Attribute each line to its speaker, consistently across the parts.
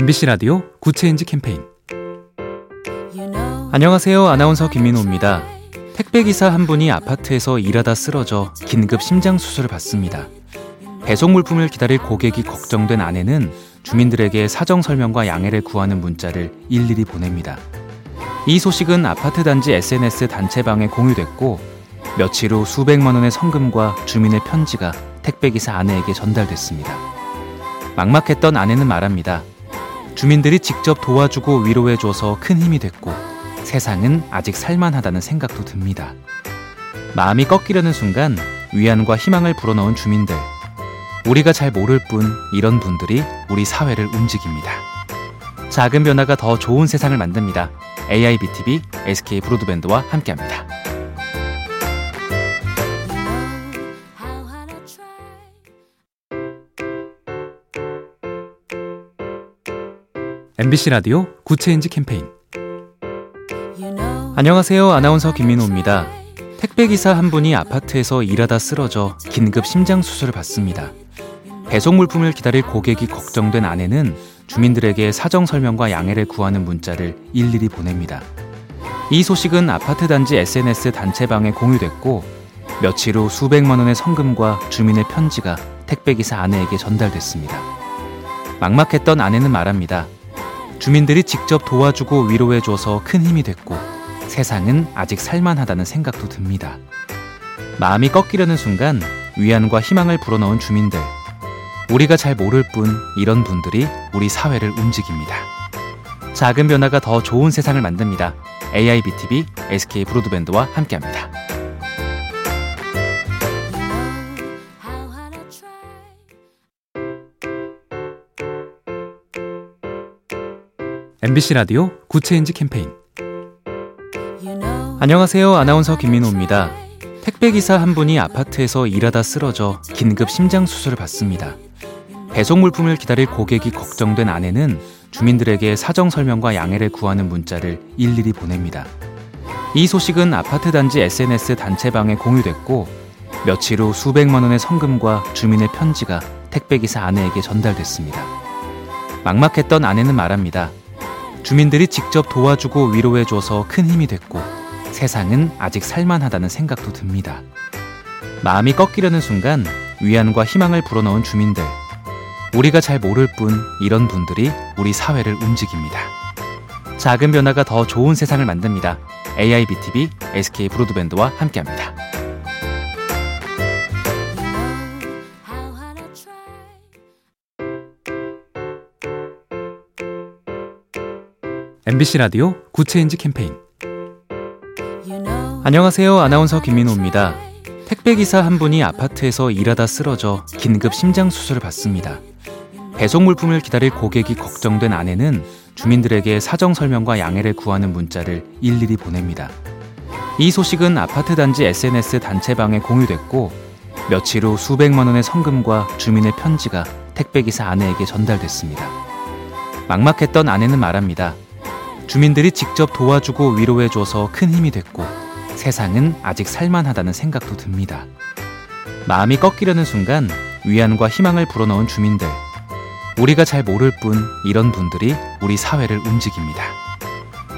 Speaker 1: MBC 라디오 Good Change 캠페인 안녕하세요. 아나운서 김민호입니다. 택배기사 한 분이 아파트에서 일하다 쓰러져 긴급 심장수술을 받습니다. 배송 물품을 기다릴 고객이 걱정된 아내는 주민들에게 사정 설명과 양해를 구하는 문자를 일일이 보냅니다. 이 소식은 아파트 단지 SNS 단체방에 공유됐고 며칠 후 수백만 원의 성금과 주민의 편지가 택배기사 아내에게 전달됐습니다. 막막했던 아내는 말합니다. 주민들이 직접 도와주고 위로해줘서 큰 힘이 됐고 세상은 아직 살만하다는 생각도 듭니다. 마음이 꺾이려는 순간 위안과 희망을 불어넣은 주민들. 우리가 잘 모를 뿐 이런 분들이 우리 사회를 움직입니다. 작은 변화가 더 좋은 세상을 만듭니다. AIBTV SK 브로드밴드와 함께합니다. MBC 라디오 Good Change 캠페인 안녕하세요. 아나운서 김민호입니다. 택배기사 한 분이 아파트에서 일하다 쓰러져 긴급 심장수술을 받습니다. 배송 물품을 기다릴 고객이 걱정된 아내는 주민들에게 사정 설명과 양해를 구하는 문자를 일일이 보냅니다. 이 소식은 아파트 단지 SNS 단체방에 공유됐고 며칠 후 수백만 원의 성금과 주민의 편지가 택배기사 아내에게 전달됐습니다. 막막했던 아내는 말합니다. 주민들이 직접 도와주고 위로해줘서 큰 힘이 됐고 세상은 아직 살만하다는 생각도 듭니다. 마음이 꺾이려는 순간 위안과 희망을 불어넣은 주민들. 우리가 잘 모를 뿐 이런 분들이 우리 사회를 움직입니다. 작은 변화가 더 좋은 세상을 만듭니다. AIBTV SK 브로드밴드와 함께합니다. MBC 라디오 Good Change 캠페인 안녕하세요. 아나운서 김민호입니다. 택배기사 한 분이 아파트에서 일하다 쓰러져 긴급 심장수술을 받습니다. 배송 물품을 기다릴 고객이 걱정된 아내는 주민들에게 사정 설명과 양해를 구하는 문자를 일일이 보냅니다. 이 소식은 아파트 단지 SNS 단체방에 공유됐고 며칠 후 수백만 원의 성금과 주민의 편지가 택배기사 아내에게 전달됐습니다. 막막했던 아내는 말합니다. 주민들이 직접 도와주고 위로해줘서 큰 힘이 됐고 세상은 아직 살만하다는 생각도 듭니다. 마음이 꺾이려는 순간 위안과 희망을 불어넣은 주민들. 우리가 잘 모를 뿐 이런 분들이 우리 사회를 움직입니다. 작은 변화가 더 좋은 세상을 만듭니다. AIBTV SK 브로드밴드와 함께합니다. MBC 라디오 Good Change 캠페인 안녕하세요. 아나운서 김민호입니다. 택배기사 한 분이 아파트에서 일하다 쓰러져 긴급 심장수술을 받습니다. 배송 물품을 기다릴 고객이 걱정된 아내는 주민들에게 사정 설명과 양해를 구하는 문자를 일일이 보냅니다. 이 소식은 아파트 단지 SNS 단체방에 공유됐고 며칠 후 수백만 원의 성금과 주민의 편지가 택배기사 아내에게 전달됐습니다. 막막했던 아내는 말합니다. 주민들이 직접 도와주고 위로해줘서 큰 힘이 됐고 세상은 아직 살만하다는 생각도 듭니다. 마음이 꺾이려는 순간 위안과 희망을 불어넣은 주민들. 우리가 잘 모를 뿐 이런 분들이 우리 사회를 움직입니다.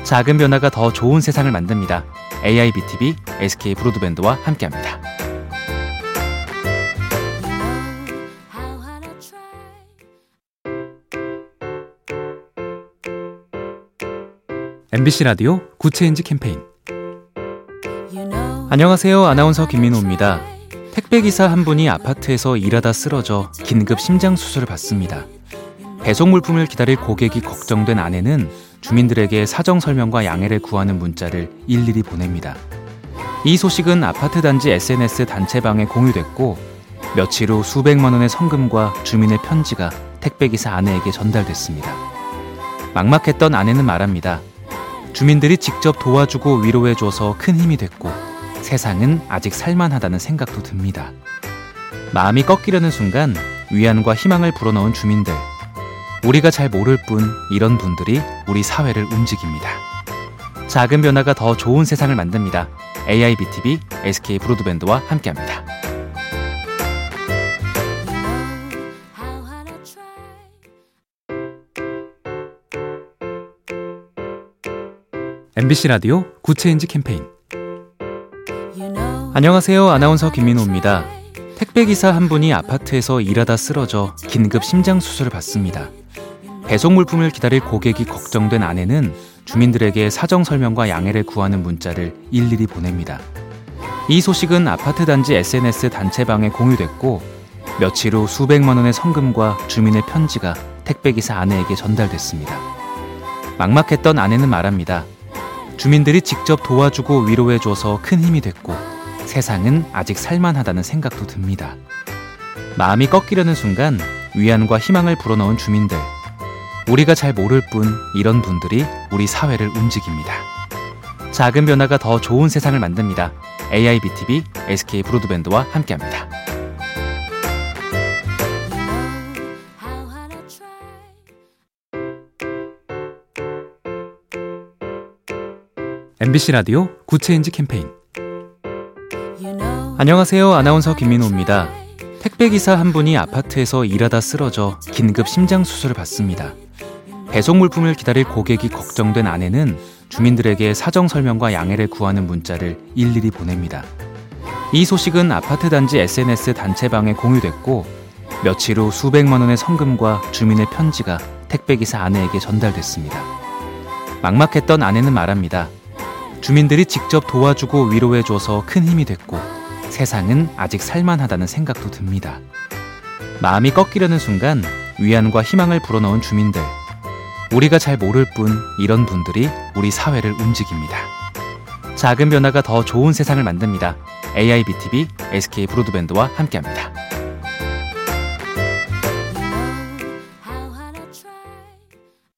Speaker 1: 작은 변화가 더 좋은 세상을 만듭니다. AIBTV SK 브로드밴드와 함께합니다. MBC 라디오 Good Change 캠페인 안녕하세요. 아나운서 김민호입니다. 택배기사 한 분이 아파트에서 일하다 쓰러져 긴급 심장수술을 받습니다. 배송 물품을 기다릴 고객이 걱정된 아내는 주민들에게 사정 설명과 양해를 구하는 문자를 일일이 보냅니다. 이 소식은 아파트 단지 SNS 단체방에 공유됐고 며칠 후 수백만 원의 성금과 주민의 편지가 택배기사 아내에게 전달됐습니다. 막막했던 아내는 말합니다. 주민들이 직접 도와주고 위로해줘서 큰 힘이 됐고 세상은 아직 살만하다는 생각도 듭니다. 마음이 꺾이려는 순간 위안과 희망을 불어넣은 주민들. 우리가 잘 모를 뿐 이런 분들이 우리 사회를 움직입니다. 작은 변화가 더 좋은 세상을 만듭니다. AIBTV SK 브로드밴드와 함께합니다. MBC 라디오 Good Change 캠페인 안녕하세요. 아나운서 김민호입니다. 택배기사 한 분이 아파트에서 일하다 쓰러져 긴급 심장 수술을 받습니다. 배송 물품을 기다릴 고객이 걱정된 아내는 주민들에게 사정 설명과 양해를 구하는 문자를 일일이 보냅니다. 이 소식은 아파트 단지 SNS 단체방에 공유됐고 며칠 후 수백만 원의 성금과 주민의 편지가 택배기사 아내에게 전달됐습니다. 막막했던 아내는 말합니다. 주민들이 직접 도와주고 위로해줘서 큰 힘이 됐고 세상은 아직 살만하다는 생각도 듭니다. 마음이 꺾이려는 순간 위안과 희망을 불어넣은 주민들. 우리가 잘 모를 뿐 이런 분들이 우리 사회를 움직입니다. 작은 변화가 더 좋은 세상을 만듭니다. AIBTV, SK 브로드밴드와 함께합니다. MBC 라디오 Good Change 캠페인 안녕하세요. 아나운서 김민호입니다. 택배기사 한 분이 아파트에서 일하다 쓰러져 긴급 심장 수술을 받습니다. 배송 물품을 기다릴 고객이 걱정된 아내는 주민들에게 사정 설명과 양해를 구하는 문자를 일일이 보냅니다. 이 소식은 아파트 단지 SNS 단체방에 공유됐고 며칠 후 수백만 원의 성금과 주민의 편지가 택배기사 아내에게 전달됐습니다. 막막했던 아내는 말합니다. 주민들이 직접 도와주고 위로해줘서 큰 힘이 됐고 세상은 아직 살만하다는 생각도 듭니다. 마음이 꺾이려는 순간 위안과 희망을 불어넣은 주민들. 우리가 잘 모를 뿐 이런 분들이 우리 사회를 움직입니다. 작은 변화가 더 좋은 세상을 만듭니다. AIBTV, SK 브로드밴드와 함께합니다.